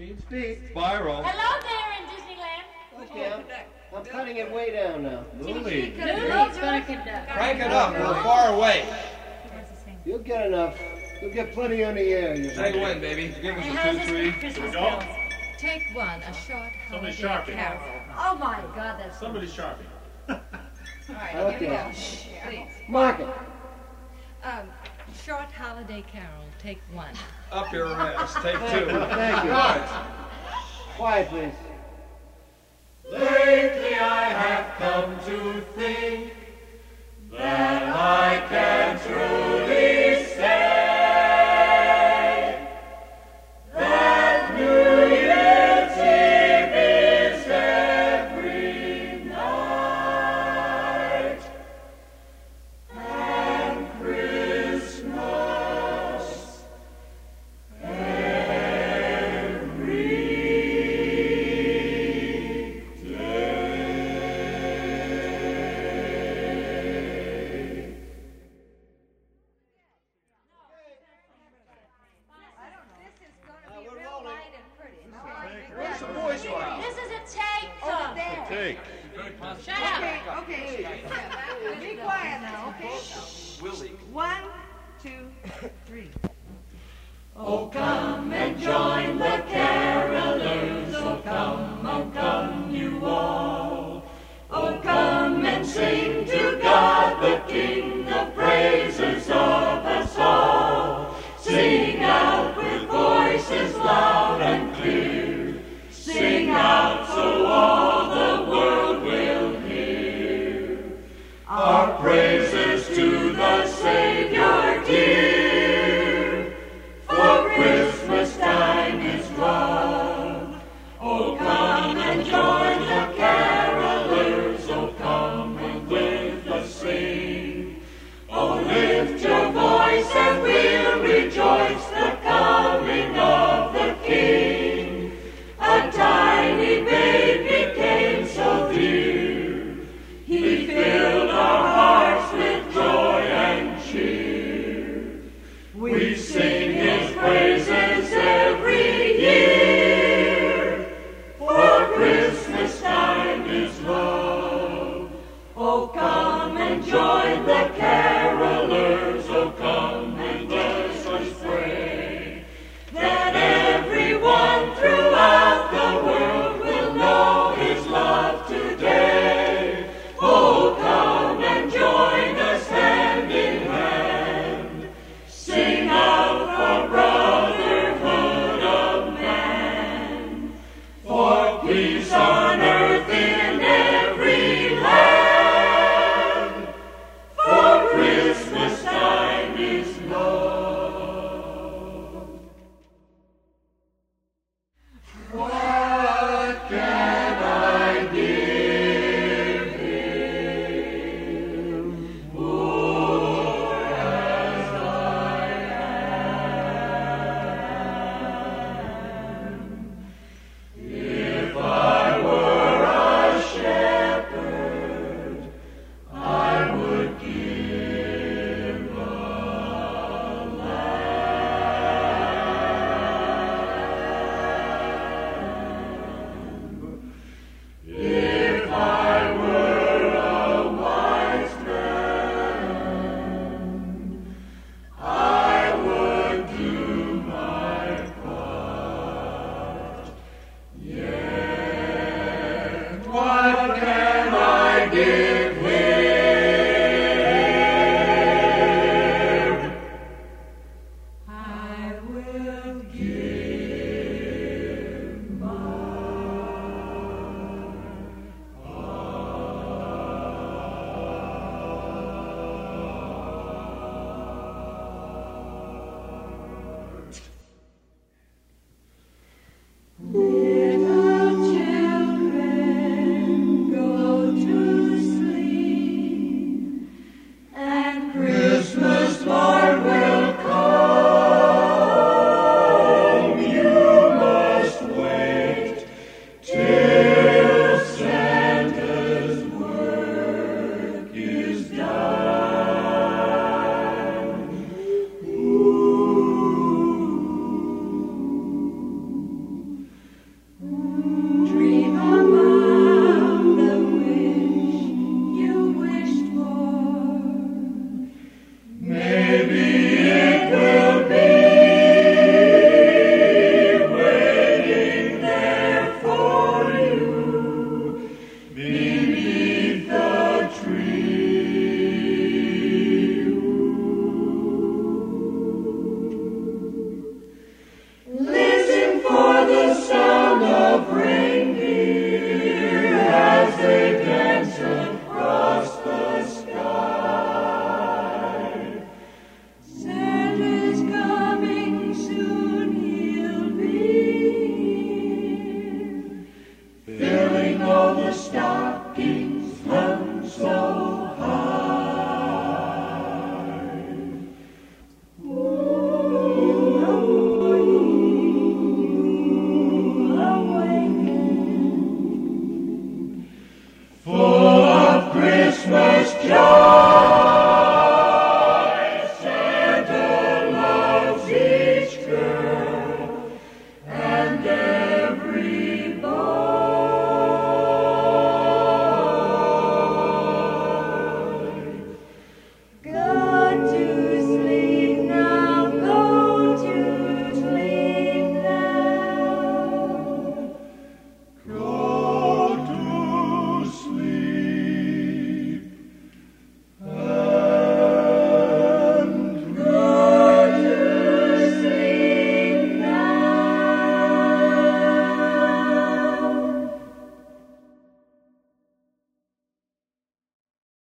Speed? Speed. Spiral. Hello there in Disneyland. Okay, I'm, I'm cutting it way down now. Lily. Lily's gonna conduct. Crank it up, we're far away. You'll get enough. You'll get plenty on the air. You Say when, baby. Give us And a two, three. for Christmas Here we go. bills? Take one, a short Somebody's holiday sharping. carol. Oh, oh my God, that's. Somebody's sharping. All right, here we Okay. go. Please. Mark it. Short holiday carol, take one. Up your ass. Take two. Thank you. Good. Quiet, please. Lately I have come to think this. This is a take. Over there. Take. Shut up. Okay, okay. Be quiet now, okay? Willie. One, two, three. Oh, come and join the carolers. Oh, come, oh, come, you all. Oh, come and sing to God the King the praises of us all. Sing again. The stockings hung.